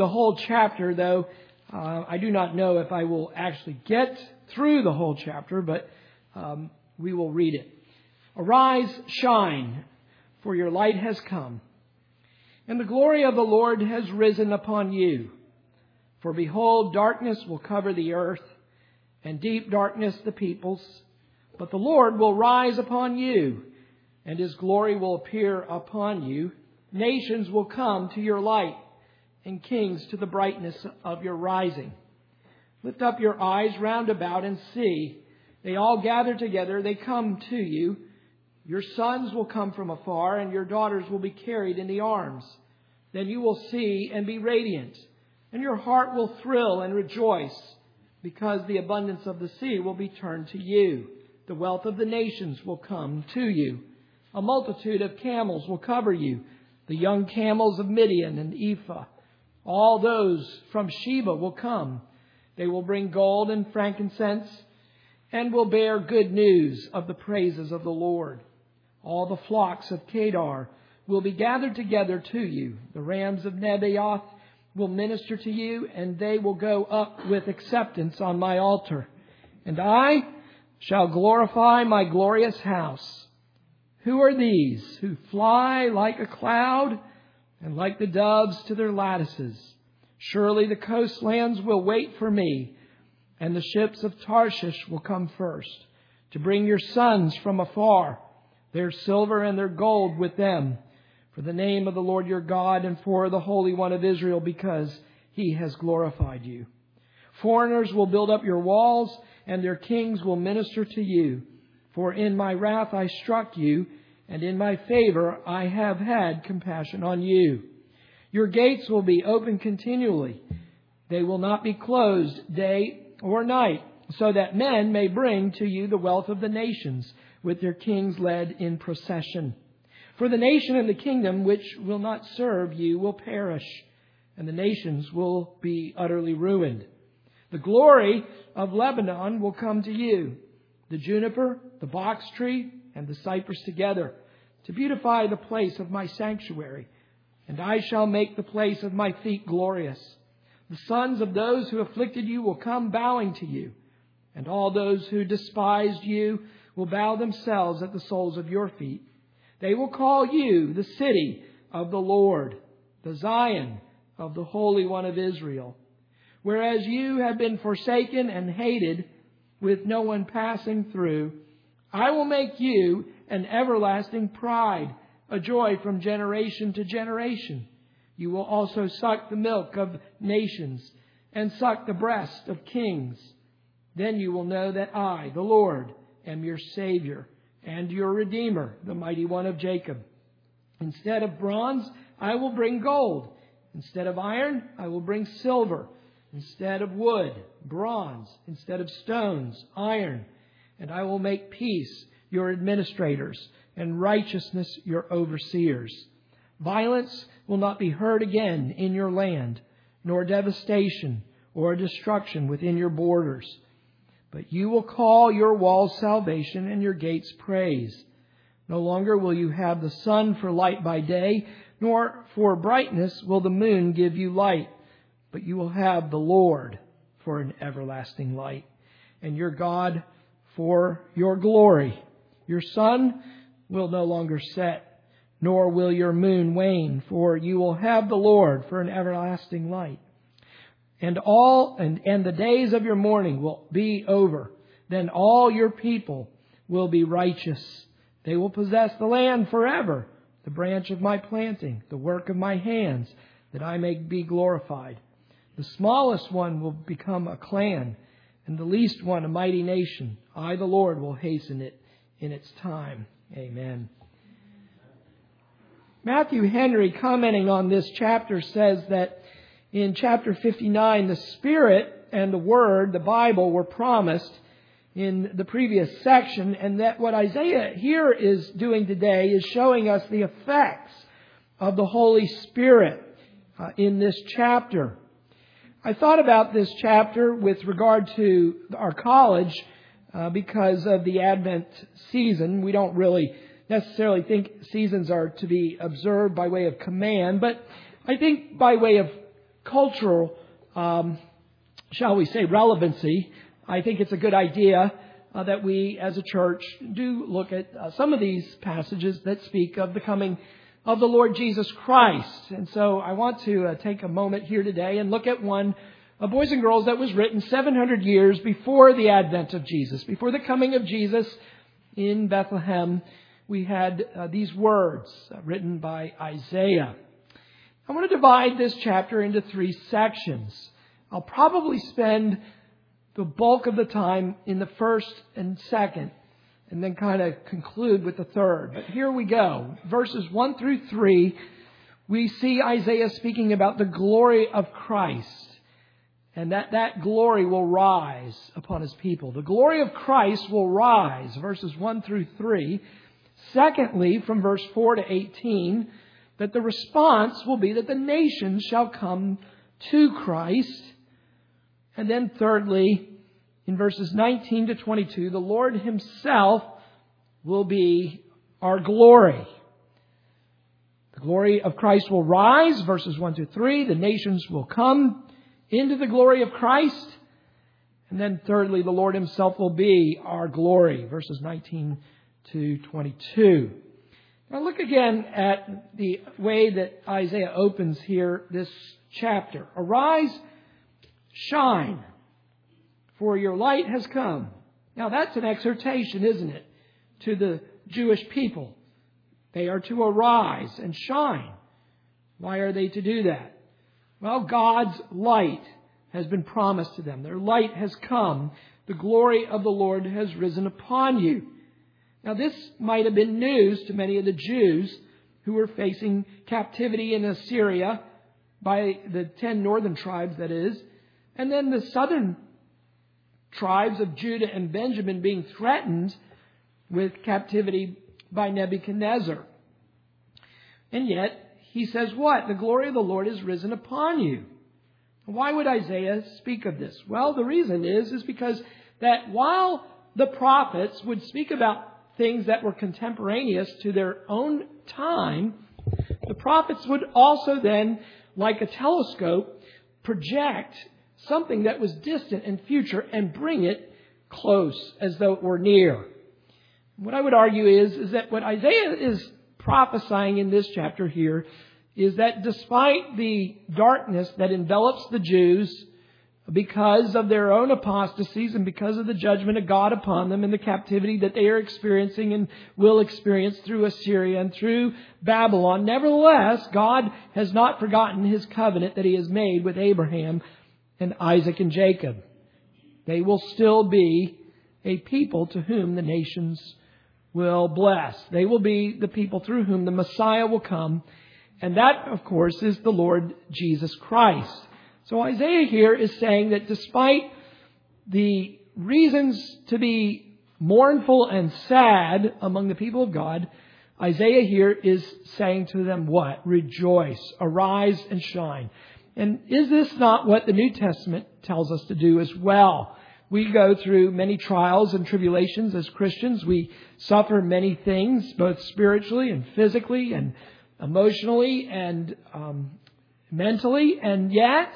the whole chapter, though uh, I do not know if I will actually get through the whole chapter, but um, we will read it. Arise, shine, for your light has come, and the glory of the Lord has risen upon you. For behold, darkness will cover the earth, and deep darkness the peoples. But the Lord will rise upon you, and his glory will appear upon you. Nations will come to your light, and kings to the brightness of your rising. Lift up your eyes round about and see. They all gather together, they come to you. Your sons will come from afar, and your daughters will be carried in the arms. Then you will see and be radiant, and your heart will thrill and rejoice, because the abundance of the sea will be turned to you. The wealth of the nations will come to you. A multitude of camels will cover you, the young camels of Midian and Ephah. All those from Sheba will come. They will bring gold and frankincense and will bear good news of the praises of the Lord. All the flocks of Kedar will be gathered together to you. The rams of Nebaioth will minister to you, and they will go up with acceptance on my altar. And I shall glorify my glorious house. Who are these who fly like a cloud and like the doves to their lattices? Surely the coastlands will wait for me, and the ships of Tarshish will come first to bring your sons from afar, their silver and their gold with them, for the name of the Lord your God and for the Holy One of Israel, because he has glorified you. Foreigners will build up your walls, and their kings will minister to you. For in my wrath I struck you, and in my favor I have had compassion on you. Your gates will be open continually. They will not be closed day or night, so that men may bring to you the wealth of the nations, with their kings led in procession. For the nation and the kingdom which will not serve you will perish, and the nations will be utterly ruined. The glory of Lebanon will come to you, the juniper, the box tree, and the cypress together, to beautify the place of my sanctuary. And I shall make the place of my feet glorious. The sons of those who afflicted you will come bowing to you, and all those who despised you will bow themselves at the soles of your feet. They will call you the city of the Lord, the Zion of the Holy One of Israel. Whereas you have been forsaken and hated, with no one passing through, I will make you an everlasting pride, a joy from generation to generation. You will also suck the milk of nations and suck the breast of kings. Then you will know that I, the Lord, am your Savior and your Redeemer, the mighty one of Jacob. Instead of bronze, I will bring gold. Instead of iron, I will bring silver. Instead of wood, bronze. Instead of stones, iron. And I will make peace your administrators and righteousness your overseers. Violence will not be heard again in your land, nor devastation or destruction within your borders. But you will call your walls salvation and your gates praise. No longer will you have the sun for light by day, nor for brightness will the moon give you light, but you will have the Lord for an everlasting light, and your God for your glory. Your sun will no longer set, nor will your moon wane, for you will have the Lord for an everlasting light and all and, and the days of your mourning will be over. Then all your people will be righteous. They will possess the land forever, the branch of my planting, the work of my hands, that I may be glorified. The smallest one will become a clan, and the least one a mighty nation. I, the Lord, will hasten it in its time. Amen. Matthew Henry, commenting on this chapter, says that in chapter 59, the Spirit and the Word, the Bible, were promised in the previous section, and that what Isaiah here is doing today is showing us the effects of the Holy Spirit uh, in this chapter. I thought about this chapter with regard to our college uh, because of the Advent season. We don't really necessarily think seasons are to be observed by way of command, but I think by way of cultural, um, shall we say, relevancy, I think it's a good idea uh, that we as a church do look at uh, some of these passages that speak of the coming of the Lord Jesus Christ. And so I want to uh, take a moment here today and look at one of Boys and Girls that was written 700 years before the advent of Jesus, before the coming of Jesus in Bethlehem. We had uh, these words uh, written by Isaiah. I want to divide this chapter into three sections. I'll probably spend the bulk of the time in the first and second, and then kind of conclude with the third. But here we go. Verses 1 through 3, we see Isaiah speaking about the glory of Christ. And that that glory will rise upon his people. The glory of Christ will rise, verses 1 through 3. Secondly, from verse 4 to 18, that the response will be that the nations shall come to Christ. And then thirdly, in verses 19 to 22, the Lord Himself will be our glory. The glory of Christ will rise, verses 1 to 3. The nations will come into the glory of Christ. And then thirdly, the Lord Himself will be our glory, verses 19 to 22. Now look again at the way that Isaiah opens here this chapter. Arise, shine for your light has come. Now that's an exhortation, isn't it, to the Jewish people. They are to arise and shine. Why are they to do that? Well, God's light has been promised to them. Their light has come. The glory of the Lord has risen upon you. Now, this might have been news to many of the Jews who were facing captivity in Assyria by the ten northern tribes, that is, and then the southern tribes of Judah and Benjamin being threatened with captivity by Nebuchadnezzar. And yet, he says what? The glory of the Lord is risen upon you. Why would Isaiah speak of this? Well, the reason is, is because that while the prophets would speak about things that were contemporaneous to their own time, the prophets would also then, like a telescope, project something that was distant and future and bring it close as though it were near. What I would argue is, is that what Isaiah is prophesying in this chapter here is that despite the darkness that envelops the Jews because of their own apostasies and because of the judgment of God upon them and the captivity that they are experiencing and will experience through Assyria and through Babylon, nevertheless, God has not forgotten his covenant that he has made with Abraham and Isaac and Jacob. They will still be a people to whom the nations will bless. They will be the people through whom the Messiah will come. And that, of course, is the Lord Jesus Christ. So Isaiah here is saying that despite the reasons to be mournful and sad among the people of God, Isaiah here is saying to them what? Rejoice, arise and shine. And is this not what the New Testament tells us to do as well? We go through many trials and tribulations as Christians. We suffer many things, both spiritually and physically and emotionally and um, mentally, and yet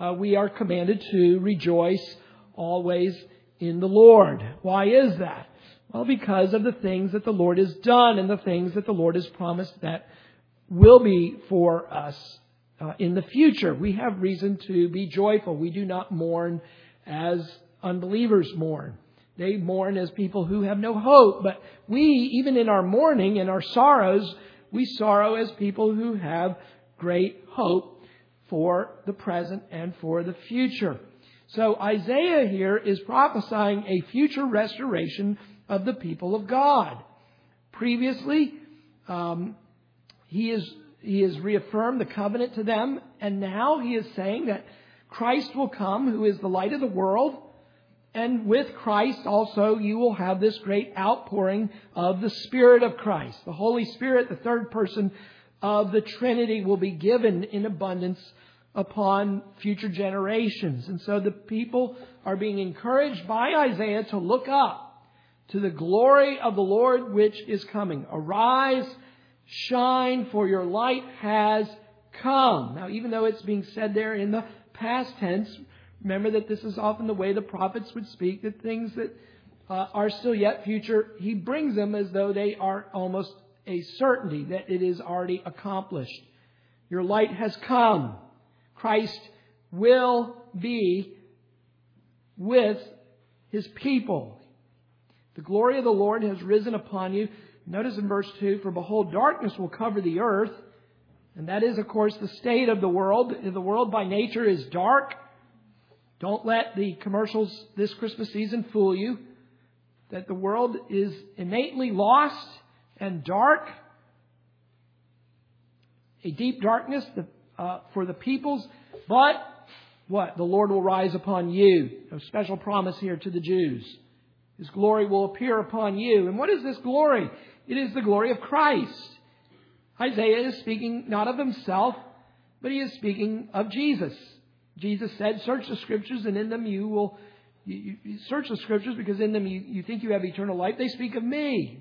uh, we are commanded to rejoice always in the Lord. Why is that? Well, because of the things that the Lord has done and the things that the Lord has promised that will be for us uh, in the future. We have reason to be joyful. We do not mourn as unbelievers mourn. They mourn as people who have no hope. But we, even in our mourning and our sorrows, we sorrow as people who have great hope for the present and for the future. So Isaiah here is prophesying a future restoration of the people of God. Previously, um, he is he has reaffirmed the covenant to them, and now he is saying that Christ will come, who is the light of the world, and with Christ also you will have this great outpouring of the Spirit of Christ. The Holy Spirit, the third person of the Trinity, will be given in abundance upon future generations. And so the people are being encouraged by Isaiah to look up to the glory of the Lord which is coming. Arise Shine, for your light has come. Now, even though it's being said there in the past tense, remember that this is often the way the prophets would speak, that things that uh, are still yet future, he brings them as though they are almost a certainty, that it is already accomplished. Your light has come. Christ will be with his people. The glory of the Lord has risen upon you. Notice in verse 2 For behold, darkness will cover the earth. And that is, of course, the state of the world. The world by nature is dark. Don't let the commercials this Christmas season fool you that the world is innately lost and dark. A deep darkness uh, for the peoples. But what? The Lord will rise upon you. A special promise here to the Jews. His glory will appear upon you. And what is this glory? It is the glory of Christ. Isaiah is speaking not of himself, but he is speaking of Jesus. Jesus said, Search the scriptures, and in them you will you, you search the scriptures because in them you, you think you have eternal life. They speak of me.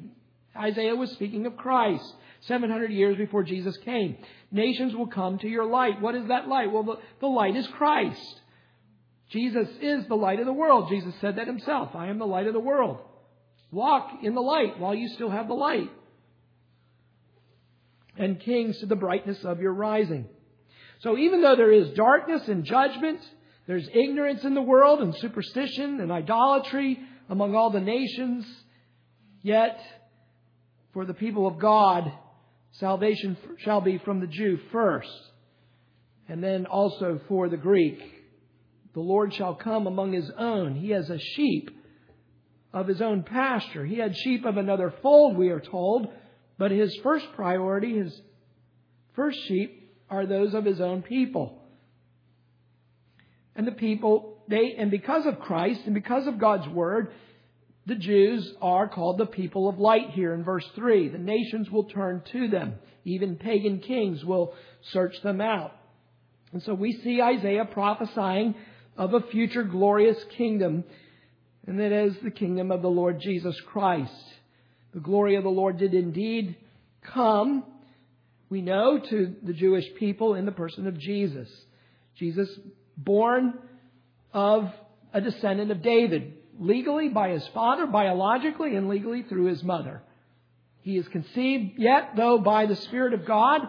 Isaiah was speaking of Christ. 700 years before Jesus came. Nations will come to your light. What is that light? Well, the, the light is Christ. Jesus is the light of the world. Jesus said that himself. I am the light of the world. Walk in the light while you still have the light. And kings to the brightness of your rising. So even though there is darkness and judgment, there's ignorance in the world and superstition and idolatry among all the nations, yet for the people of God, salvation shall be from the Jew first, and then also for the Greek. The Lord shall come among his own. He has a sheep of his own pasture. He had sheep of another fold, we are told, but his first priority, his first sheep, are those of his own people. And the people, they, and because of Christ and because of God's word, the Jews are called the people of light here in verse 3. The nations will turn to them. Even pagan kings will search them out. And so we see Isaiah prophesying of a future glorious kingdom, and that is the kingdom of the Lord Jesus Christ. The glory of the Lord did indeed come, we know, to the Jewish people in the person of Jesus. Jesus, born of a descendant of David, legally by his father, biologically, and legally through his mother. He is conceived yet, though, by the Spirit of God,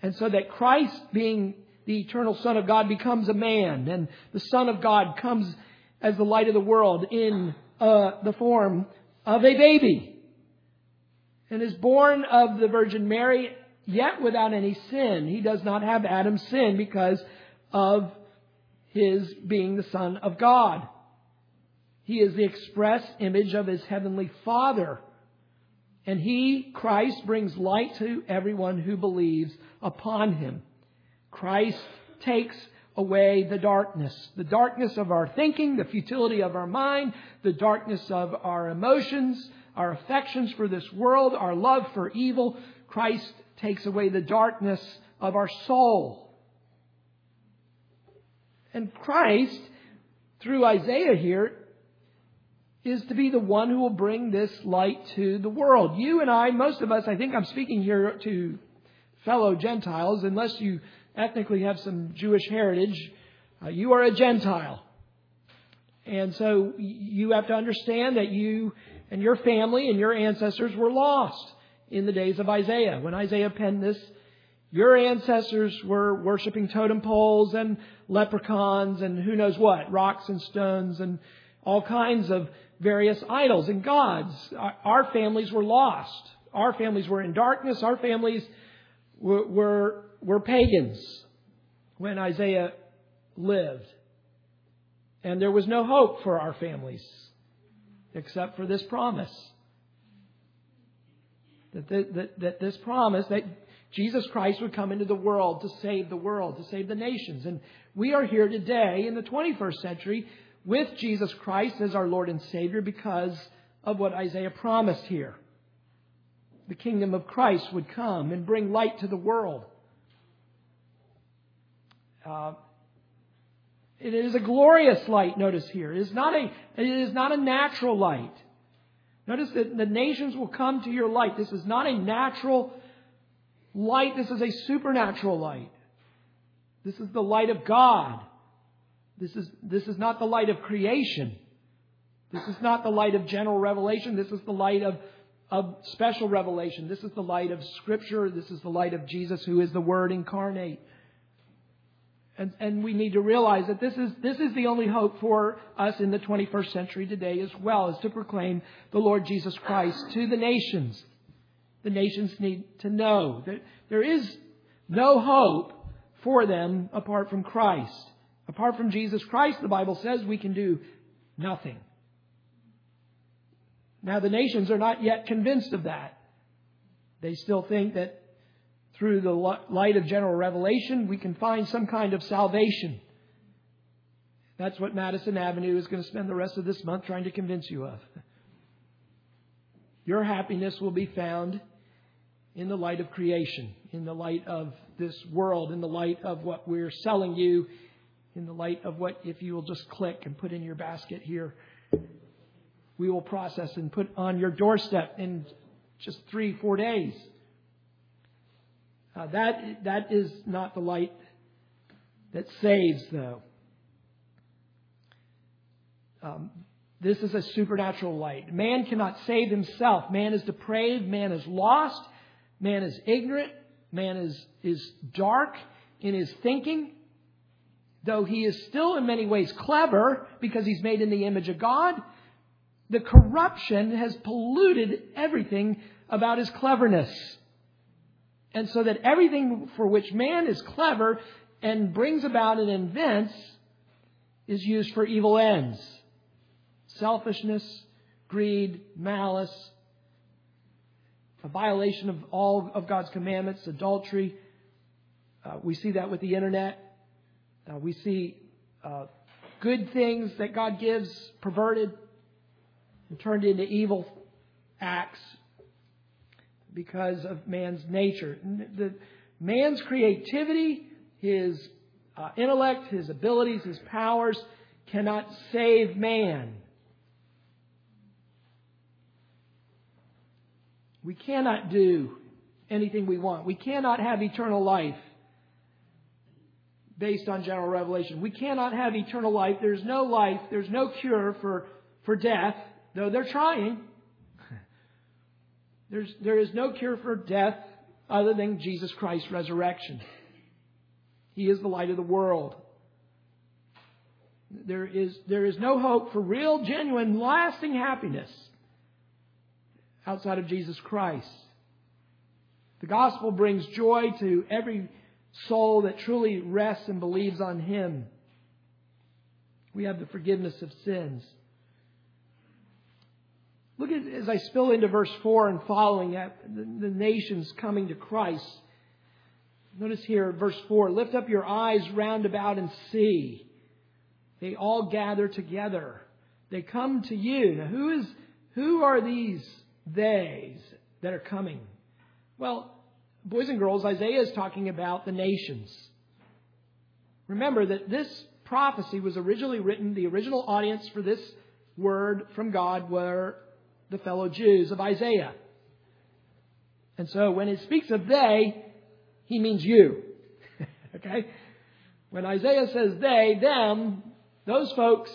and so that Christ, being the eternal Son of God becomes a man, and the Son of God comes as the light of the world in uh, the form of a baby, and is born of the Virgin Mary, yet without any sin. He does not have Adam's sin because of his being the Son of God. He is the express image of his heavenly Father. And he, Christ, brings light to everyone who believes upon him. Christ takes away the darkness. The darkness of our thinking, the futility of our mind, the darkness of our emotions, our affections for this world, our love for evil. Christ takes away the darkness of our soul. And Christ, through Isaiah here, is to be the one who will bring this light to the world. You and I, most of us, I think I'm speaking here to fellow Gentiles, unless you ethnically have some Jewish heritage, uh, you are a Gentile. And so you have to understand that you and your family and your ancestors were lost in the days of Isaiah. When Isaiah penned this, your ancestors were worshiping totem poles and leprechauns and who knows what, rocks and stones and all kinds of various idols and gods. Our families were lost. Our families were in darkness. Our families were, were were pagans when Isaiah lived. And there was no hope for our families except for this promise. That, that, that this promise that Jesus Christ would come into the world to save the world, to save the nations. And we are here today in the 21st century with Jesus Christ as our Lord and Savior because of what Isaiah promised here. The kingdom of Christ would come and bring light to the world. Uh, it is a glorious light, notice here. It is not a, it is not a natural light. Notice that the nations will come to your light. This is not a natural light. This is a supernatural light. This is the light of God. This is, this is not the light of creation. This is not the light of general revelation. This is the light of, of special revelation. This is the light of Scripture. This is the light of Jesus, who is the Word incarnate. And, and we need to realize that this is, this is the only hope for us in the 21st century today as well, is to proclaim the Lord Jesus Christ to the nations. The nations need to know that there is no hope for them apart from Christ. Apart from Jesus Christ, the Bible says we can do nothing. Now, the nations are not yet convinced of that. They still think that through the light of general revelation, we can find some kind of salvation. That's what Madison Avenue is going to spend the rest of this month trying to convince you of. Your happiness will be found in the light of creation, in the light of this world, in the light of what we're selling you, in the light of what, if you will just click and put in your basket here, we will process and put on your doorstep in just three, four days. Uh, that, that is not the light that saves, though. Um, this is a supernatural light. Man cannot save himself. Man is depraved. Man is lost. Man is ignorant. Man is, is dark in his thinking. Though he is still in many ways clever because he's made in the image of God, the corruption has polluted everything about his cleverness. And so that everything for which man is clever and brings about and invents is used for evil ends selfishness, greed, malice, a violation of all of God's commandments, adultery. Uh, we see that with the internet. Uh, we see uh, good things that God gives perverted and turned into evil acts because of man's nature. The, man's creativity, his uh, intellect, his abilities, his powers cannot save man. We cannot do anything we want. We cannot have eternal life based on general revelation. We cannot have eternal life. There's no life, there's no cure for, for death, though they're trying. There's, there is no cure for death other than Jesus Christ's resurrection. He is the light of the world. There is, there is no hope for real, genuine, lasting happiness outside of Jesus Christ. The gospel brings joy to every soul that truly rests and believes on Him. We have the forgiveness of sins. Look at as I spill into verse 4 and following at the, the nations coming to Christ. Notice here, verse 4 Lift up your eyes round about and see. They all gather together. They come to you. Now, who is who are these theys that are coming? Well, boys and girls, Isaiah is talking about the nations. Remember that this prophecy was originally written, the original audience for this word from God were the fellow Jews of Isaiah. And so when it speaks of they, he means you. okay? When Isaiah says they, them, those folks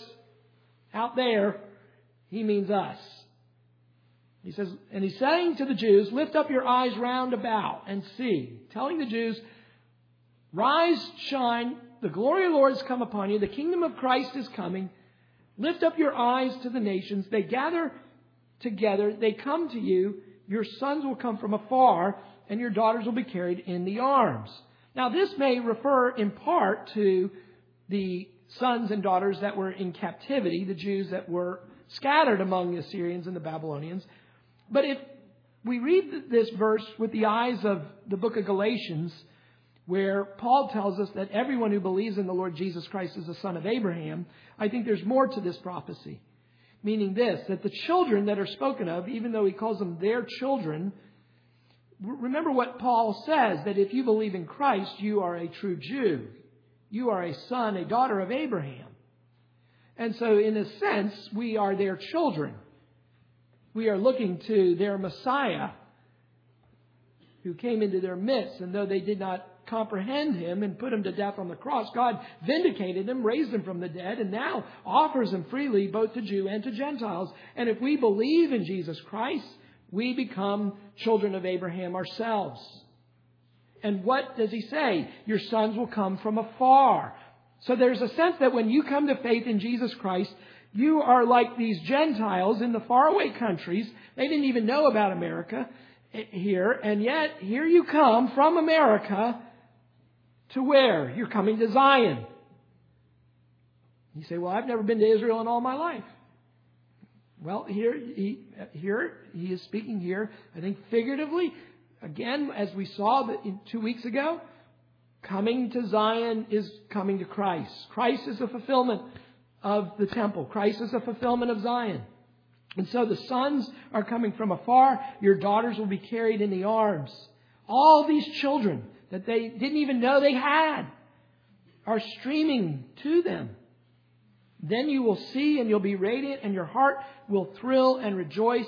out there, he means us. He says, and he's saying to the Jews, lift up your eyes round about and see. Telling the Jews, rise, shine, the glory of the Lord has come upon you, the kingdom of Christ is coming. Lift up your eyes to the nations. They gather together, they come to you. Your sons will come from afar, and your daughters will be carried in the arms. Now, this may refer in part to the sons and daughters that were in captivity, the Jews that were scattered among the Assyrians and the Babylonians. But if we read this verse with the eyes of the book of Galatians, where Paul tells us that everyone who believes in the Lord Jesus Christ is a son of Abraham, I think there's more to this prophecy. Meaning this, that the children that are spoken of, even though he calls them their children, remember what Paul says, that if you believe in Christ, you are a true Jew. You are a son, a daughter of Abraham. And so, in a sense, we are their children we are looking to their Messiah, who came into their midst. And though they did not comprehend him and put him to death on the cross, God vindicated him, raised him from the dead, and now offers him freely both to Jew and to Gentiles. And if we believe in Jesus Christ, we become children of Abraham ourselves. And what does he say? Your sons will come from afar. So there's a sense that when you come to faith in Jesus Christ, you are like these Gentiles in the faraway countries. They didn't even know about America eh, here, and yet here you come from America to where? You're coming to Zion. You say, Well, I've never been to Israel in all my life. Well, here he, here he is speaking here, I think figuratively, again, as we saw two weeks ago, coming to Zion is coming to Christ. Christ is the fulfillment of the temple. Christ is the fulfillment of Zion. And so the sons are coming from afar. Your daughters will be carried in the arms. All these children that they didn't even know they had are streaming to them. Then you will see and you'll be radiant and your heart will thrill and rejoice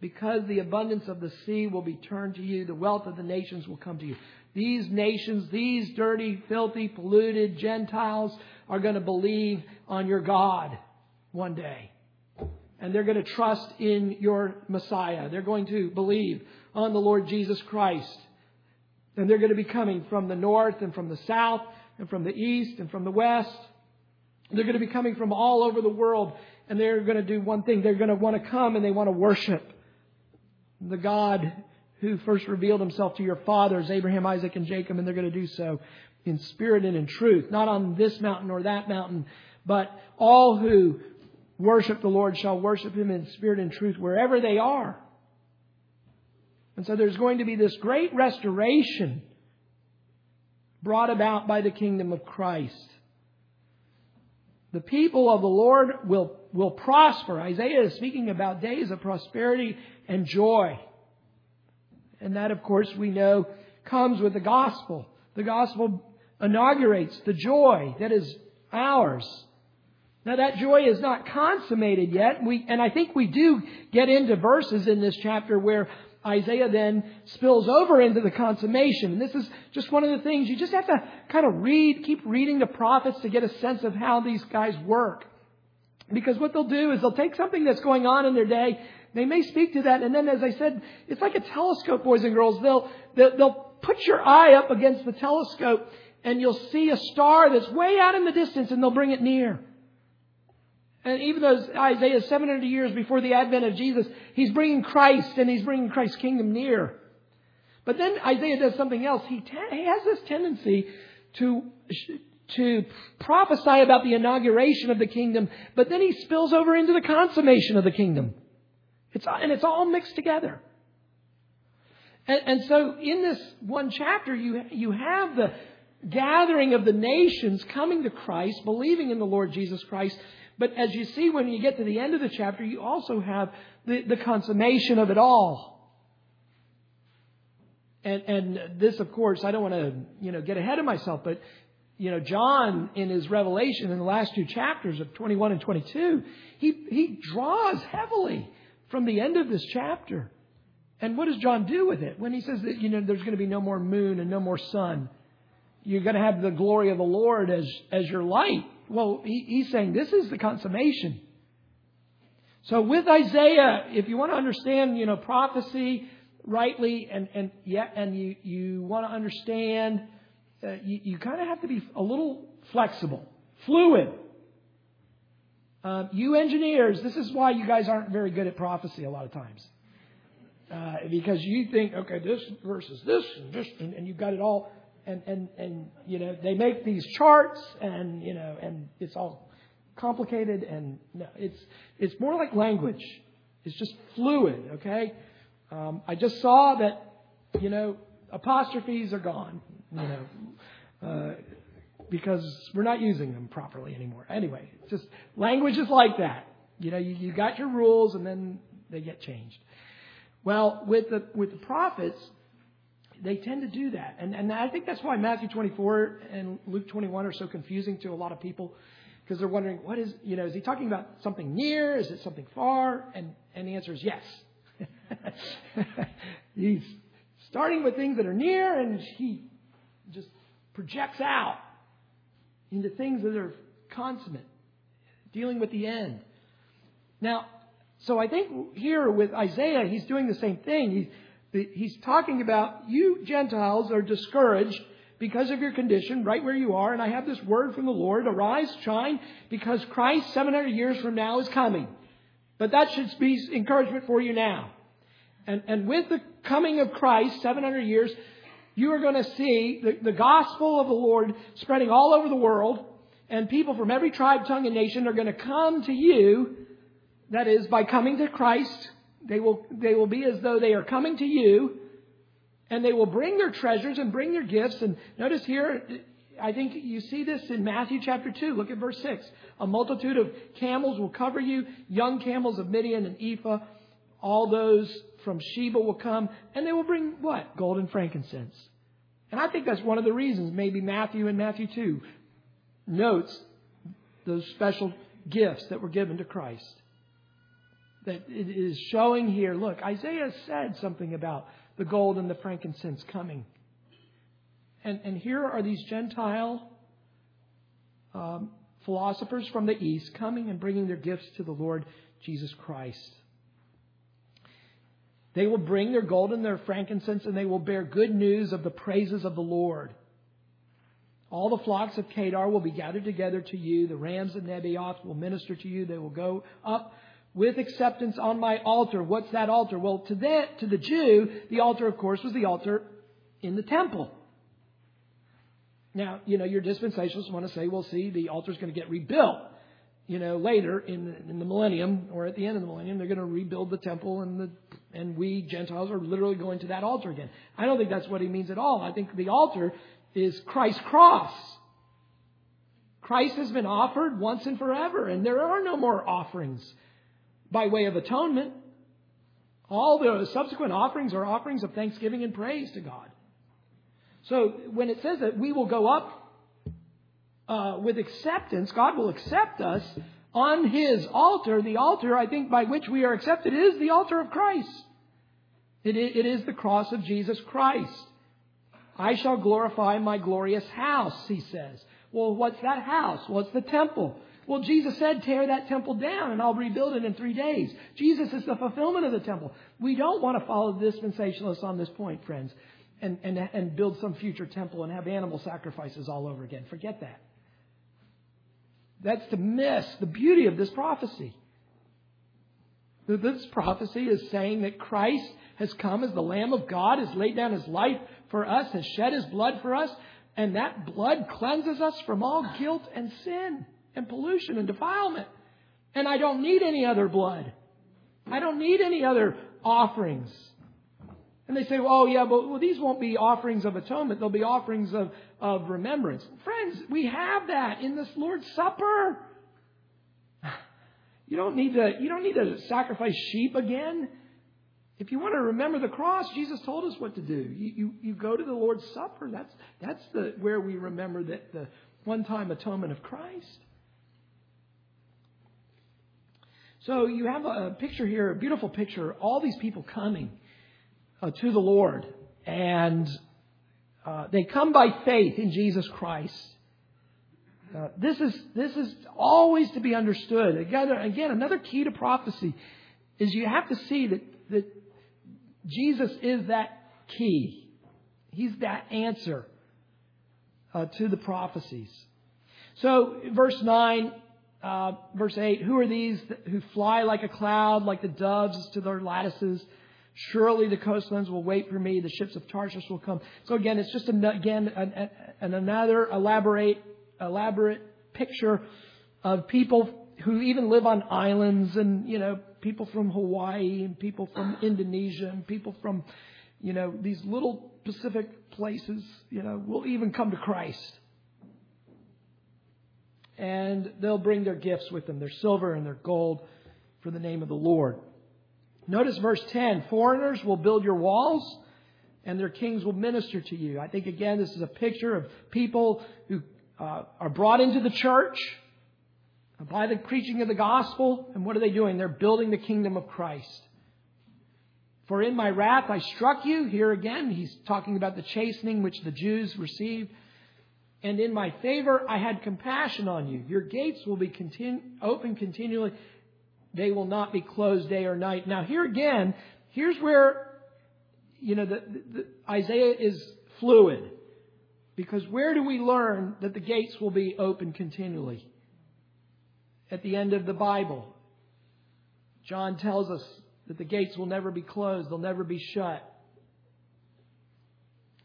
because the abundance of the sea will be turned to you. The wealth of the nations will come to you. These nations, these dirty, filthy, polluted Gentiles are going to believe on your God one day and they're going to trust in your Messiah. They're going to believe on the Lord Jesus Christ. And they're going to be coming from the north and from the south and from the east and from the west. They're going to be coming from all over the world. And they're going to do one thing. They're going to want to come and they want to worship the God who first revealed himself to your fathers, Abraham, Isaac, and Jacob. And they're going to do so in spirit and in truth. Not on this mountain or that mountain, but all who worship the Lord shall worship him in spirit and truth wherever they are. And so there's going to be this great restoration brought about by the kingdom of Christ. The people of the Lord will, will prosper. Isaiah is speaking about days of prosperity and joy. And that, of course, we know comes with the gospel. The gospel inaugurates the joy that is ours. Now that joy is not consummated yet. We, and I think we do get into verses in this chapter where Isaiah then spills over into the consummation. And this is just one of the things you just have to kind of read, keep reading the prophets to get a sense of how these guys work. Because what they'll do is they'll take something that's going on in their day, they may speak to that, and then as I said, it's like a telescope, boys and girls. They'll, they'll, put your eye up against the telescope and you'll see a star that's way out in the distance and they'll bring it near. And even though Isaiah is 700 years before the advent of Jesus, he's bringing Christ and he's bringing Christ's kingdom near. But then Isaiah does something else. He, he has this tendency to, to prophesy about the inauguration of the kingdom, but then he spills over into the consummation of the kingdom. It's, and it's all mixed together. And, and so in this one chapter, you, you have the gathering of the nations coming to Christ, believing in the Lord Jesus Christ, but as you see, when you get to the end of the chapter, you also have the, the consummation of it all. And, and this, of course, I don't want to, you know, get ahead of myself, but, you know, John in his revelation in the last two chapters of 21 and 22, he, he draws heavily from the end of this chapter. And what does John do with it? When he says that, you know, there's going to be no more moon and no more sun. You're going to have the glory of the Lord as, as your light. Well, he, he's saying this is the consummation. So with Isaiah, if you want to understand, you know, prophecy rightly, and and yeah, and you you want to understand, uh, you, you kind of have to be a little flexible, fluid. Uh, you engineers, this is why you guys aren't very good at prophecy a lot of times. Uh, because you think, okay, this versus this and this, and, and you've got it all and and and you know they make these charts and you know and it's all complicated and no, it's it's more like language. It's just fluid. Okay. Um, I just saw that you know apostrophes are gone. You know. Uh, because we're not using them properly anymore. Anyway, just language is like that. You know, you, you got your rules and then they get changed. Well, with the with the prophets, they tend to do that. And, and I think that's why Matthew 24 and Luke 21 are so confusing to a lot of people because they're wondering, what is, you know, is he talking about something near? Is it something far? And, and the answer is yes. He's starting with things that are near, and he just projects out into things that are consummate, dealing with the end. Now, so I think here with Isaiah, he's doing the same thing. He's, he's talking about you Gentiles are discouraged because of your condition, right where you are, and I have this word from the Lord, arise, shine, because Christ 700 years from now is coming. But that should be encouragement for you now. And, and with the coming of Christ, 700 years, you are going to see the, the gospel of the Lord spreading all over the world, and people from every tribe, tongue, and nation are going to come to you. That is, by coming to Christ, they will, they will be as though they are coming to you, and they will bring their treasures and bring their gifts. And notice here, I think you see this in Matthew chapter 2. Look at verse 6. A multitude of camels will cover you, young camels of Midian and Ephah. All those from Sheba will come, and they will bring what? Gold and frankincense. And I think that's one of the reasons maybe Matthew and Matthew 2 notes those special gifts that were given to Christ. That it is showing here, look, Isaiah said something about the gold and the frankincense coming. And, and here are these Gentile um, philosophers from the East coming and bringing their gifts to the Lord Jesus Christ. They will bring their gold and their frankincense, and they will bear good news of the praises of the Lord. All the flocks of Kedar will be gathered together to you. The rams of Nebaioth will minister to you. They will go up with acceptance on my altar. What's that altar? Well, to the, to the Jew, the altar, of course, was the altar in the temple. Now, you know, your dispensationalists want to say, well, see, the altar's going to get rebuilt. You know, later in in the millennium or at the end of the millennium, they're going to rebuild the temple and the, and we Gentiles are literally going to that altar again. I don't think that's what he means at all. I think the altar is Christ's cross. Christ has been offered once and forever, and there are no more offerings by way of atonement. All the subsequent offerings are offerings of thanksgiving and praise to God. So when it says that we will go up uh, with acceptance, God will accept us on His altar. The altar, I think, by which we are accepted is the altar of Christ. It, it is the cross of Jesus Christ. I shall glorify my glorious house, he says. Well, what's that house? What's the temple? Well, Jesus said, tear that temple down and I'll rebuild it in three days. Jesus is the fulfillment of the temple. We don't want to follow the dispensationalists on this point, friends, and, and, and build some future temple and have animal sacrifices all over again. Forget that. That's to miss the beauty of this prophecy. This prophecy is saying that Christ has come as the Lamb of God, has laid down his life for us, has shed his blood for us, and that blood cleanses us from all guilt and sin and pollution and defilement. And I don't need any other blood. I don't need any other offerings. And they say, well, oh, yeah, but well, these won't be offerings of atonement. They'll be offerings of, of remembrance. Friends, we have that in this Lord's Supper. You don't need to, you don't need to sacrifice sheep again. If you want to remember the cross, Jesus told us what to do. You, you, you go to the Lord's Supper. That's, that's the, where we remember that the one time atonement of Christ. So you have a picture here, a beautiful picture, all these people coming uh, to the Lord. And uh, they come by faith in Jesus Christ. Uh, this is this is always to be understood. Again, again, another key to prophecy is you have to see that that Jesus is that key. He's that answer uh, to the prophecies. So, verse nine uh, verse 8, who are these who fly like a cloud, like the doves to their lattices? Surely the coastlands will wait for me. The ships of Tarshish will come. So again, it's just an, again an, an another elaborate elaborate picture of people who even live on islands, and you know, people from Hawaii and people from Indonesia and people from you know these little Pacific places. You know, will even come to Christ and they'll bring their gifts with them, their silver and their gold, for the name of the Lord. Notice verse 10 foreigners will build your walls, and their kings will minister to you. I think, again, this is a picture of people who uh, are brought into the church by the preaching of the gospel, and what are they doing? They're building the kingdom of Christ. For in my wrath I struck you. Here again, he's talking about the chastening which the Jews received. And in my favor I had compassion on you. Your gates will be continu- open continually. They will not be closed day or night. Now here again, here's where, you know, the, the, Isaiah is fluid. Because where do we learn that the gates will be open continually? At the end of the Bible. John tells us that the gates will never be closed, they'll never be shut.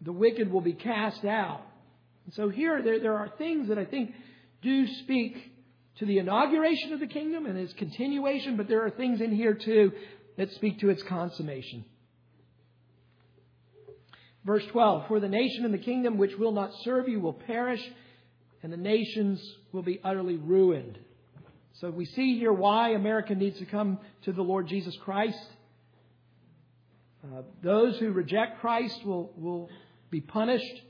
The wicked will be cast out. And so here, there, there are things that I think do speak to the inauguration of the kingdom and its continuation, but there are things in here too that speak to its consummation. Verse 12 For the nation and the kingdom which will not serve you will perish, and the nations will be utterly ruined. So we see here why America needs to come to the Lord Jesus Christ. Uh, those who reject Christ will, will be punished,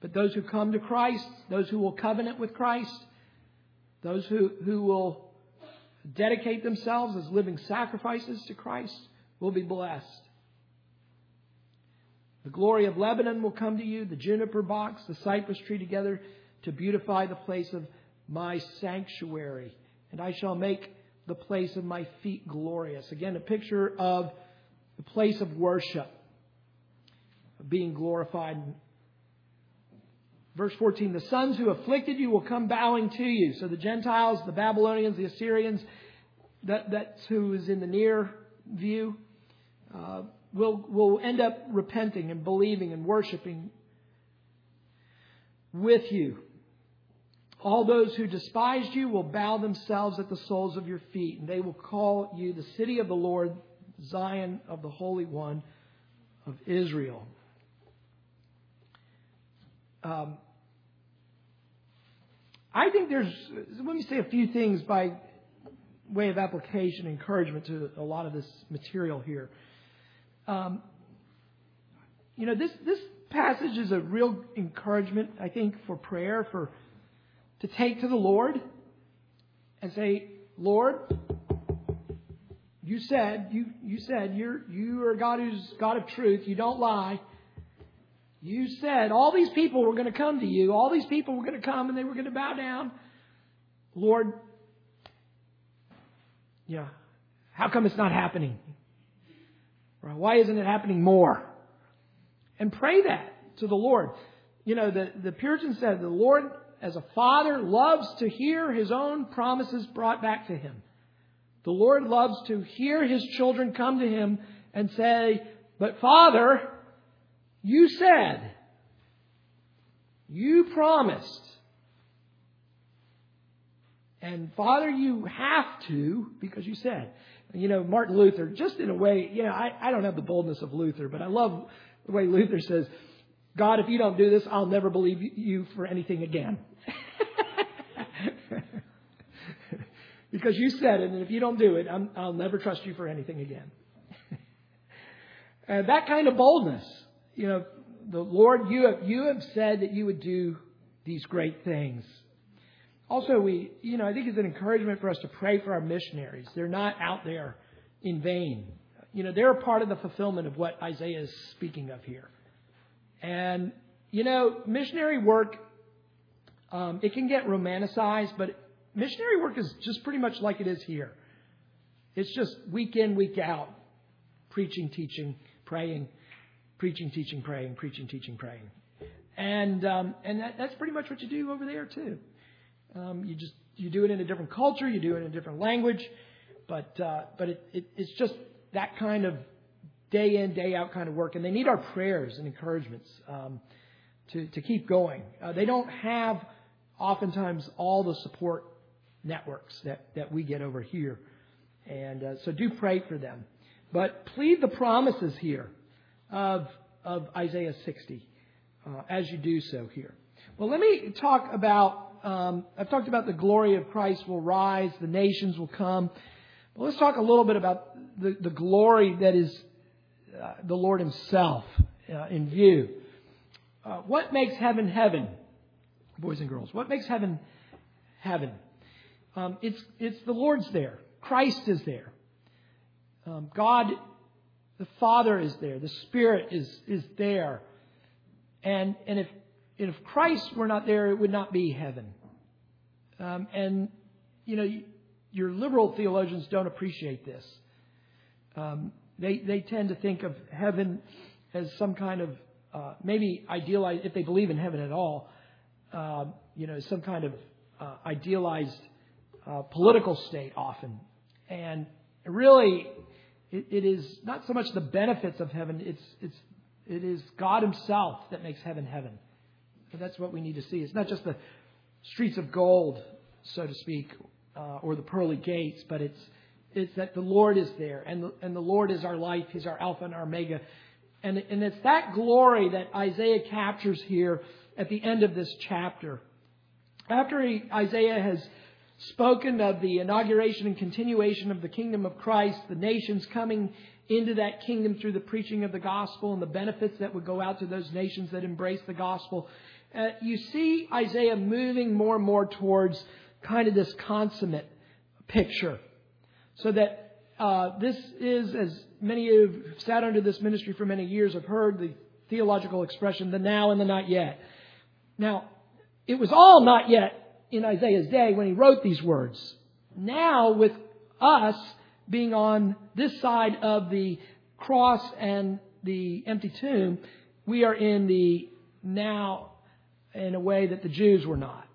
but those who come to Christ, those who will covenant with Christ, those who, who will dedicate themselves as living sacrifices to Christ will be blessed. The glory of Lebanon will come to you, the juniper box, the cypress tree together to beautify the place of my sanctuary and I shall make the place of my feet glorious. Again, a picture of the place of worship being glorified. Verse 14, the sons who afflicted you will come bowing to you. So the Gentiles, the Babylonians, the Assyrians, that, that's who is in the near view, uh, will, will end up repenting and believing and worshiping with you. All those who despised you will bow themselves at the soles of your feet, and they will call you the city of the Lord, Zion of the Holy One of Israel. Um, I think there's, let me say a few things by way of application, encouragement to a lot of this material here. Um, you know, this, this passage is a real encouragement, I think, for prayer, for to take to the Lord and say, Lord, you said, you, you said, you're, you are God who's God of truth. You don't lie. You said all these people were going to come to you. All these people were going to come and they were going to bow down. Lord, yeah, how come it's not happening? Why isn't it happening more? And pray that to the Lord. You know, the, the Puritan said, the Lord as a father loves to hear his own promises brought back to him. The Lord loves to hear his children come to him and say, But Father, you said, you promised. And Father, you have to, because you said. You know, Martin Luther, just in a way, you know, I, I don't have the boldness of Luther, but I love the way Luther says, God, if you don't do this, I'll never believe you for anything again. because you said it, and if you don't do it, i will never trust you for anything again. and that kind of boldness, you know, the Lord, you have, you have said that you would do these great things. Also, we, you know, I think it's an encouragement for us to pray for our missionaries. They're not out there in vain. You know, they're a part of the fulfillment of what Isaiah is speaking of here. And, you know, missionary work, um, it can get romanticized, but missionary work is just pretty much like it is here. It's just week in, week out, preaching, teaching, praying, preaching, teaching, praying, preaching, teaching, praying. And, um, and that, that's pretty much what you do over there, too. Um, you just you do it in a different culture, you do it in a different language, but uh, but it, it, it's just that kind of day in, day out kind of work, and they need our prayers and encouragements um, to, to keep going. Uh, they don't have oftentimes all the support networks that, that we get over here. And uh, so do pray for them. But plead the promises here of, of Isaiah 60 uh, as you do so here. Well, let me talk about, um, I've talked about the glory of Christ will rise, the nations will come. But let's talk a little bit about the, the glory that is uh, the Lord Himself uh, in view. Uh, what makes heaven heaven, boys and girls? What makes heaven heaven? Um, it's, it's the Lord's there. Christ is there. Um, God The Father is there. The Spirit is, is there. And, and if, if Christ were not there, it would not be heaven. Um, and, you know, your liberal theologians don't appreciate this. Um, they, they tend to think of heaven as some kind of, uh, maybe idealized, if they believe in heaven at all, uh, you know, some kind of uh, idealized uh, political state often. And really, it, it is not so much the benefits of heaven, it's, it's, it is God Himself that makes heaven heaven. So that's what we need to see. It's not just the streets of gold, so to speak, uh, or the pearly gates, but it's, it's that the Lord is there, and the, and the Lord is our life. He's our Alpha and our Omega. And, and it's that glory that Isaiah captures here at the end of this chapter. After he, Isaiah has spoken of the inauguration and continuation of the kingdom of Christ, the nations coming into that kingdom through the preaching of the gospel and the benefits that would go out to those nations that embrace the gospel, uh, you see Isaiah moving more and more towards kind of this consummate picture. So that uh, this is, as many who've sat under this ministry for many years have heard the theological expression, the now and the not yet. Now, it was all not yet in Isaiah's day when he wrote these words. Now, with us being on this side of the cross and the empty tomb, we are in the now in a way that the Jews were not.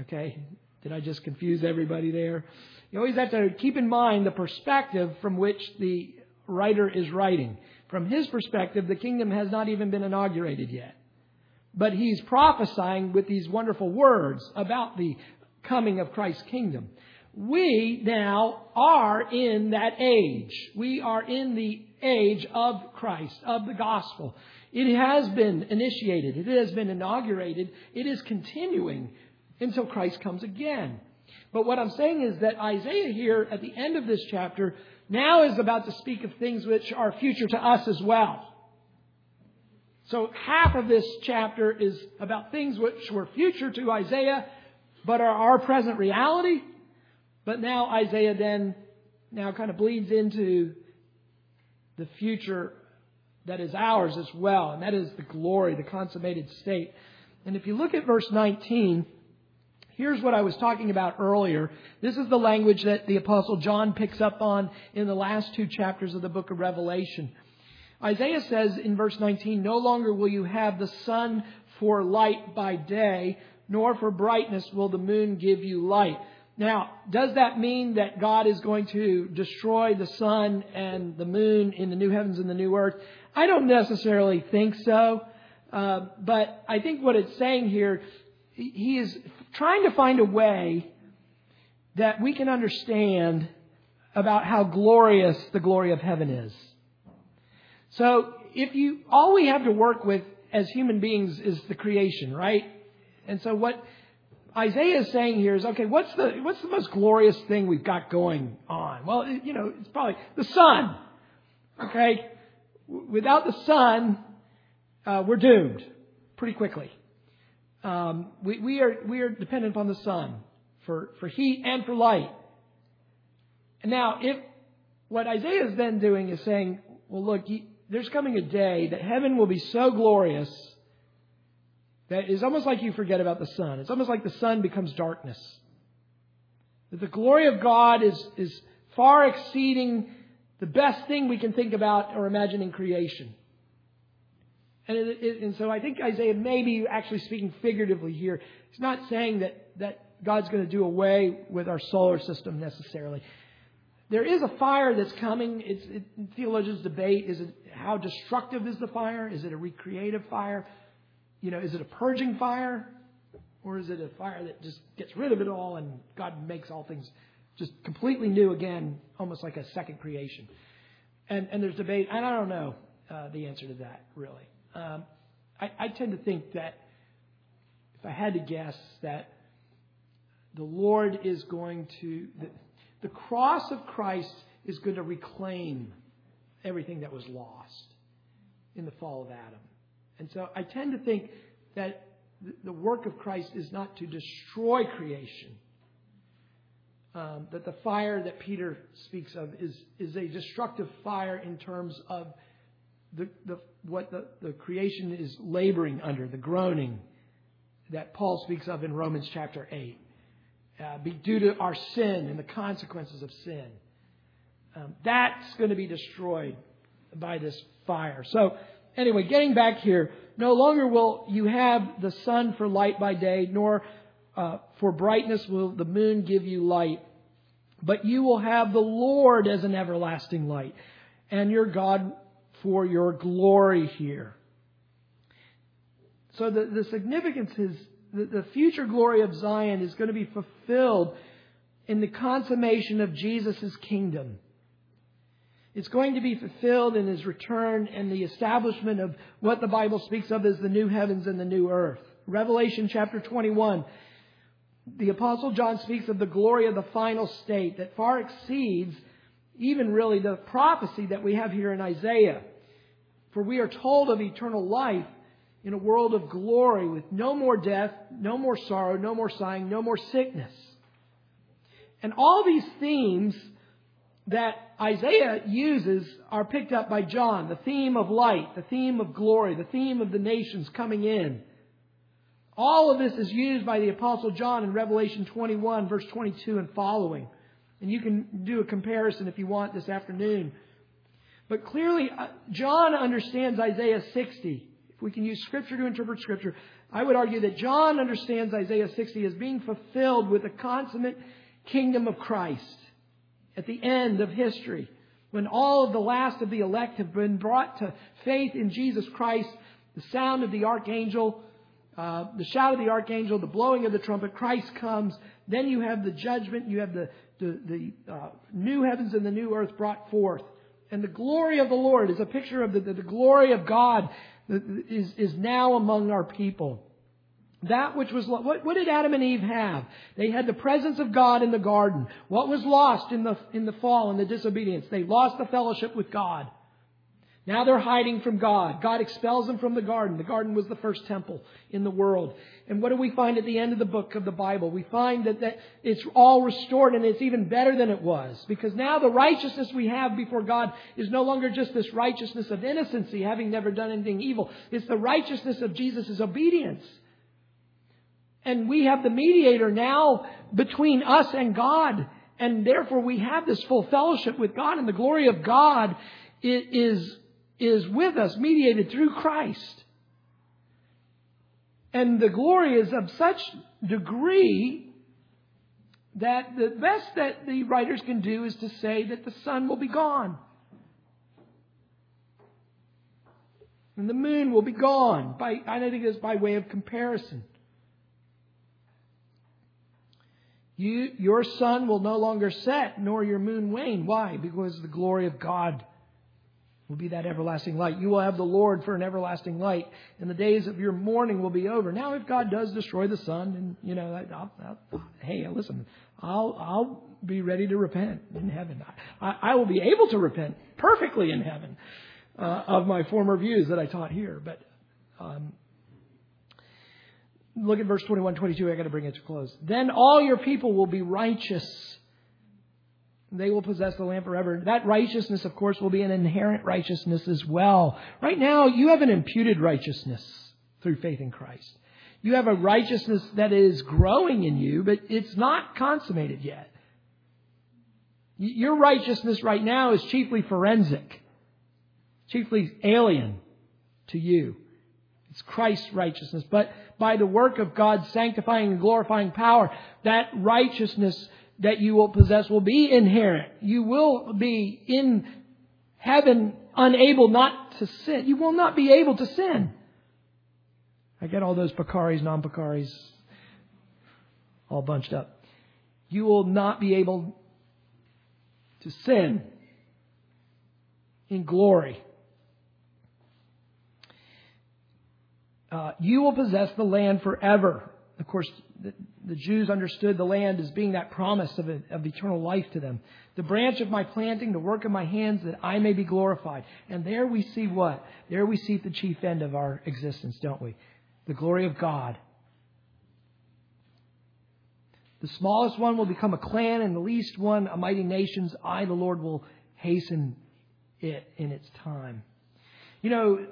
Okay? Did I just confuse everybody there? You always have to keep in mind the perspective from which the writer is writing. From his perspective, the kingdom has not even been inaugurated yet. But he's prophesying with these wonderful words about the coming of Christ's kingdom. We now are in that age. We are in the age of Christ, of the gospel. It has been initiated. It has been inaugurated. It is continuing until Christ comes again. But what I'm saying is that Isaiah here at the end of this chapter now is about to speak of things which are future to us as well. So half of this chapter is about things which were future to Isaiah, but are our present reality. But now Isaiah then now kind of bleeds into the future that is ours as well, and that is the glory, the consummated state. And if you look at verse 19, here's what I was talking about earlier. This is the language that the Apostle John picks up on in the last two chapters of the book of Revelation. Isaiah says in verse 19, No longer will you have the sun for light by day, nor for brightness will the moon give you light. Now, does that mean that God is going to destroy the sun and the moon in the new heavens and the new earth? I don't necessarily think so. Uh, but I think what it's saying here, he is trying to find a way that we can understand about how glorious the glory of heaven is. So if you, all we have to work with as human beings is the creation, right? And so what Isaiah is saying here is, okay, what's the, what's the most glorious thing we've got going on? Well, you know, it's probably the sun. Okay? Without the sun, uh, we're doomed pretty quickly. Um, we, we, are, we are dependent upon the sun for, for heat and for light. And now, if what Isaiah is then doing is saying, well, look, there's coming a day that heaven will be so glorious that it's almost like you forget about the sun. It's almost like the sun becomes darkness. That the glory of God is, is far exceeding the best thing we can think about or imagine in creation. And, it, it, and so I think Isaiah may be actually speaking figuratively here. He's not saying that, that God's going to do away with our solar system necessarily. There is a fire that's coming. It's, it, theologians debate: is it how destructive is the fire? Is it a recreative fire? You know, is it a purging fire, or is it a fire that just gets rid of it all and God makes all things just completely new again, almost like a second creation? And and there's debate, and I don't know uh, the answer to that really. Um, I, I tend to think that if I had to guess that the Lord is going to. The, cross of Christ is going to reclaim everything that was lost in the fall of Adam. And so I tend to think that the work of Christ is not to destroy creation, um, that the fire that Peter speaks of is, is a destructive fire in terms of the, the, what the, the creation is laboring under, the groaning that Paul speaks of in Romans chapter 8, uh, be due to our sin and the consequences of sin. Um, that's going to be destroyed by this fire. So, anyway, getting back here, no longer will you have the sun for light by day, nor uh, for brightness will the moon give you light, but you will have the Lord as an everlasting light, and your God for your glory here. So the, the significance is the, future glory of Zion is going to be fulfilled in the consummation of Jesus' kingdom. It's going to be fulfilled in his return and the establishment of what the Bible speaks of as the new heavens and the new earth. Revelation chapter 21 the Apostle John speaks of the glory of the final state that far exceeds even really the prophecy that we have here in Isaiah. For we are told of eternal life in a world of glory with no more death, no more sorrow, no more sighing, no more sickness. And all these themes that Isaiah uses are picked up by John. The theme of light, the theme of glory, the theme of the nations coming in. All of this is used by the Apostle John in Revelation 21, verse 22 and following. And you can do a comparison if you want this afternoon. But clearly, uh, John understands Isaiah 60. If we can use Scripture to interpret Scripture, I would argue that John understands Isaiah 60 as being fulfilled with the consummate kingdom of Christ at the end of history. When all of the last of the elect have been brought to faith in Jesus Christ, the sound of the archangel uh, the shout of the archangel, the blowing of the trumpet, Christ comes. Then you have the judgment. You have the, the, the uh, new heavens and the new earth brought forth. And the glory of the Lord is a picture of the, the, the glory of God is, is now among our people. That which was, what, what did Adam and Eve have? They had the presence of God in the garden. What was lost in the, in the fall and the disobedience? They lost the fellowship with God. Now they're hiding from God. God expels them from the garden. The garden was the first temple in the world. And what do we find at the end of the book of the Bible? We find that, that it's all restored and it's even better than it was. Because now the righteousness we have before God is no longer just this righteousness of innocency, having never done anything evil. It's the righteousness of Jesus' obedience. And we have the mediator now between us and God. And therefore we have this full fellowship with God and the glory of God is is with us, mediated through Christ. And the glory is of such degree that the best that the writers can do is to say that the sun will be gone. And the moon will be gone. By, I think it's by way of comparison. You, your sun will no longer set, nor your moon wane. Why? Because the glory of God will be that everlasting light. You will have the Lord for an everlasting light, and the days of your mourning will be over. Now, if God does destroy the sun, and you know, I'll, I'll, hey, listen, I'll I'll be ready to repent in heaven. I, I will be able to repent perfectly in heaven uh, of my former views that I taught here. But um, look at verse 21, 22. I got to bring it to close. Then all your people will be righteous they will possess the land forever. That righteousness, of course, will be an inherent righteousness as well. Right now, you have an imputed righteousness through faith in Christ. You have a righteousness that is growing in you, but it's not consummated yet. Your righteousness right now is chiefly forensic, chiefly alien to you. It's Christ's righteousness. But by the work of God's sanctifying and glorifying power, that righteousness that you will possess will be inherent. You will be in heaven unable not to sin. You will not be able to sin. I get all those Pakaris, non Pakaris all bunched up. You will not be able to sin in glory. Uh, you will possess the land forever. Of course, the, Jews understood the land as being that promise of, a, of eternal life to them. The branch of my planting, the work of my hands, that I may be glorified. And there we see what? There we see the chief end of our existence, don't we? The glory of God. The smallest one will become a clan, and the least one a mighty nation's. I, the Lord, will hasten it in its time. You know,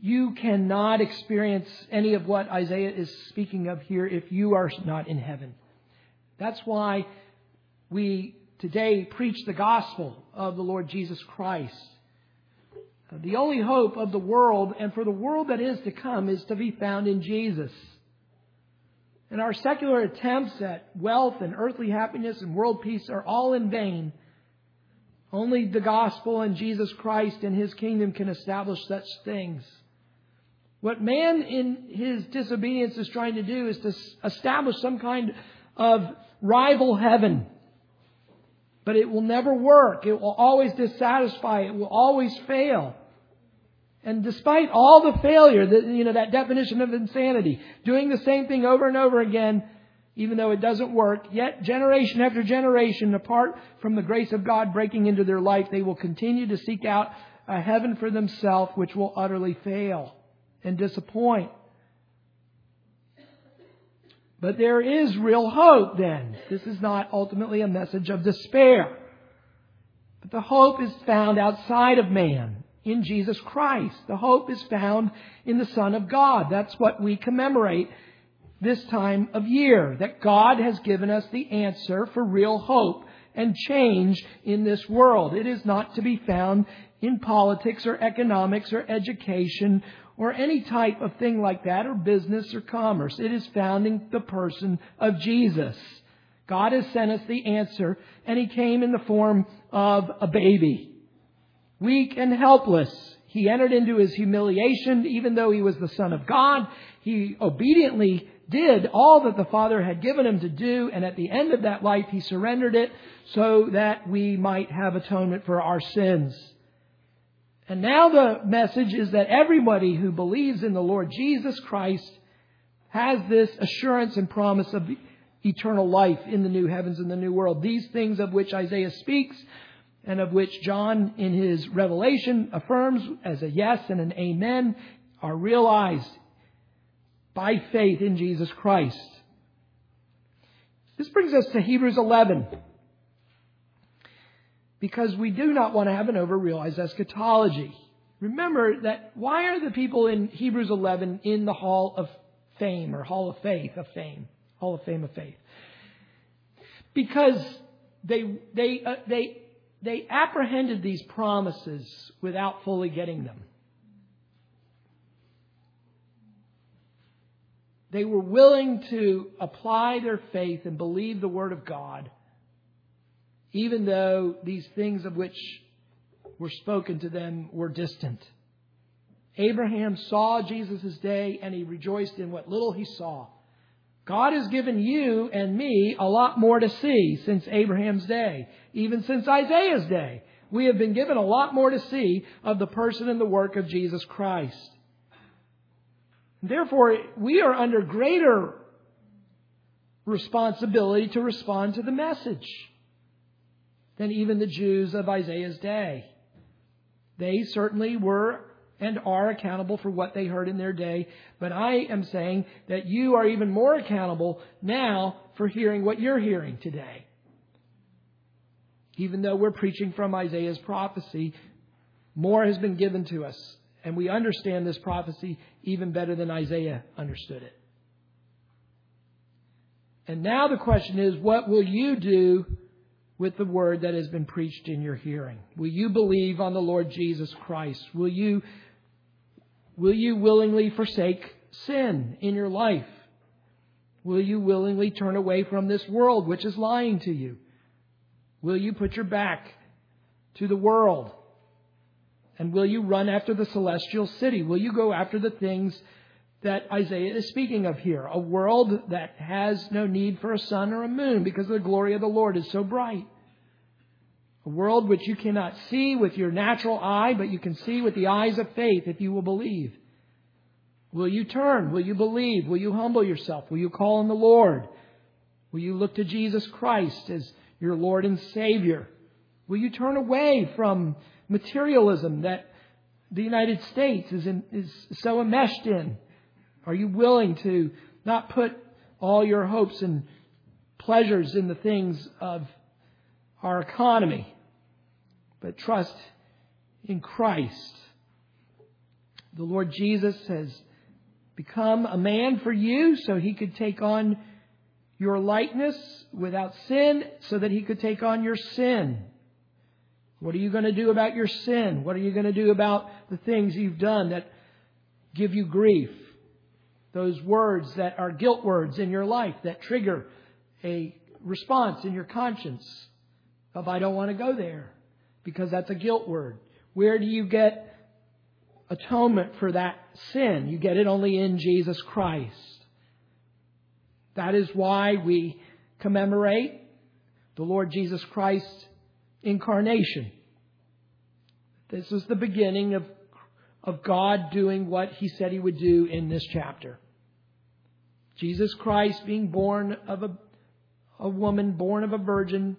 you cannot experience any of what Isaiah is speaking of here if you are not in heaven. That's why we today preach the gospel of the Lord Jesus Christ. The only hope of the world and for the world that is to come is to be found in Jesus. And our secular attempts at wealth and earthly happiness and world peace are all in vain. Only the gospel and Jesus Christ and his kingdom can establish such things. What man in his disobedience is trying to do is to establish some kind of rival heaven. But it will never work. It will always dissatisfy. It will always fail. And despite all the failure, that, you know, that definition of insanity, doing the same thing over and over again, even though it doesn't work, yet generation after generation, apart from the grace of God breaking into their life, they will continue to seek out a heaven for themselves which will utterly fail and disappoint. But there is real hope then. This is not ultimately a message of despair. But the hope is found outside of man, in Jesus Christ. The hope is found in the Son of God. That's what we commemorate this time of year. That God has given us the answer for real hope and change in this world. It is not to be found in politics or economics or education or any type of thing like that, or business or commerce. It is found in the person of Jesus. God has sent us the answer, and He came in the form of a baby. Weak and helpless. He entered into His humiliation, even though He was the Son of God. He obediently did all that the Father had given Him to do, and at the end of that life, He surrendered it so that we might have atonement for our sins. And now the message is that everybody who believes in the Lord Jesus Christ has this assurance and promise of eternal life in the new heavens and the new world. These things of which Isaiah speaks and of which John in his revelation affirms as a yes and an amen are realized by faith in Jesus Christ. This brings us to Hebrews 11 because we do not want to have an overrealized eschatology. Remember that why are the people in Hebrews 11 in the Hall of Fame or Hall of Faith of Fame, Hall of Fame of Faith? Because they they uh, they they apprehended these promises without fully getting them. They were willing to apply their faith and believe the Word of God even though these things of which were spoken to them were distant. Abraham saw Jesus' day and he rejoiced in what little he saw. God has given you and me a lot more to see since Abraham's day, even since Isaiah's day. We have been given a lot more to see of the person and the work of Jesus Christ. Therefore, we are under greater responsibility to respond to the message than even the Jews of Isaiah's day. They certainly were and are accountable for what they heard in their day, but I am saying that you are even more accountable now for hearing what you're hearing today. Even though we're preaching from Isaiah's prophecy, more has been given to us, and we understand this prophecy even better than Isaiah understood it. And now the question is, what will you do with the word that has been preached in your hearing? Will you believe on the Lord Jesus Christ? Will you, will you willingly forsake sin in your life? Will you willingly turn away from this world which is lying to you? Will you put your back to the world? And will you run after the celestial city? Will you go after the things that Isaiah is speaking of here. A world that has no need for a sun or a moon because the glory of the Lord is so bright. A world which you cannot see with your natural eye, but you can see with the eyes of faith if you will believe. Will you turn? Will you believe? Will you humble yourself? Will you call on the Lord? Will you look to Jesus Christ as your Lord and Savior? Will you turn away from materialism that the United States is, in, is so enmeshed in? Are you willing to not put all your hopes and pleasures in the things of our economy, but trust in Christ. The Lord Jesus has become a man for you so he could take on your likeness without sin so that he could take on your sin. What are you going to do about your sin? What are you going to do about the things you've done that give you grief? Those words that are guilt words in your life that trigger a response in your conscience of, I don't want to go there because that's a guilt word. Where do you get atonement for that sin? You get it only in Jesus Christ. That is why we commemorate the Lord Jesus Christ's incarnation. This is the beginning of, of God doing what He said He would do in this chapter. Jesus Christ being born of a, a woman, born of a virgin,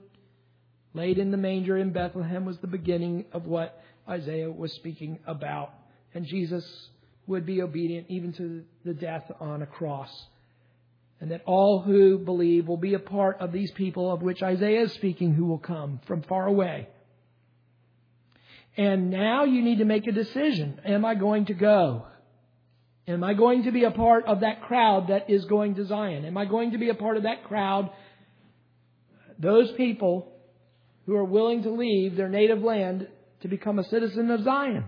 laid in the manger in Bethlehem was the beginning of what Isaiah was speaking about. And Jesus would be obedient even to the death on a cross and that all who believe will be a part of these people of which Isaiah is speaking who will come from far away. And now you need to make a decision. Am I going to go? Am I going to be a part of that crowd that is going to Zion? Am I going to be a part of that crowd? Those people who are willing to leave their native land to become a citizen of Zion.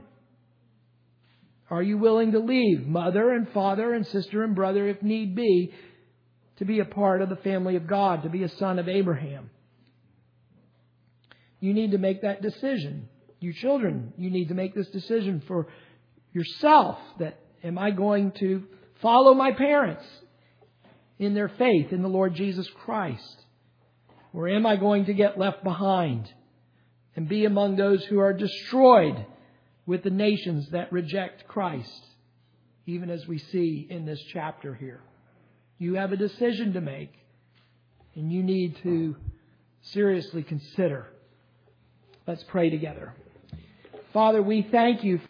Are you willing to leave mother and father and sister and brother if need be to be a part of the family of God, to be a son of Abraham. You need to make that decision. You children, you need to make this decision for yourself that am I going to follow my parents in their faith in the Lord Jesus Christ? Or am I going to get left behind and be among those who are destroyed with the nations that reject Christ, even as we see in this chapter here? You have a decision to make, and you need to seriously consider. Let's pray together. Father, we thank you.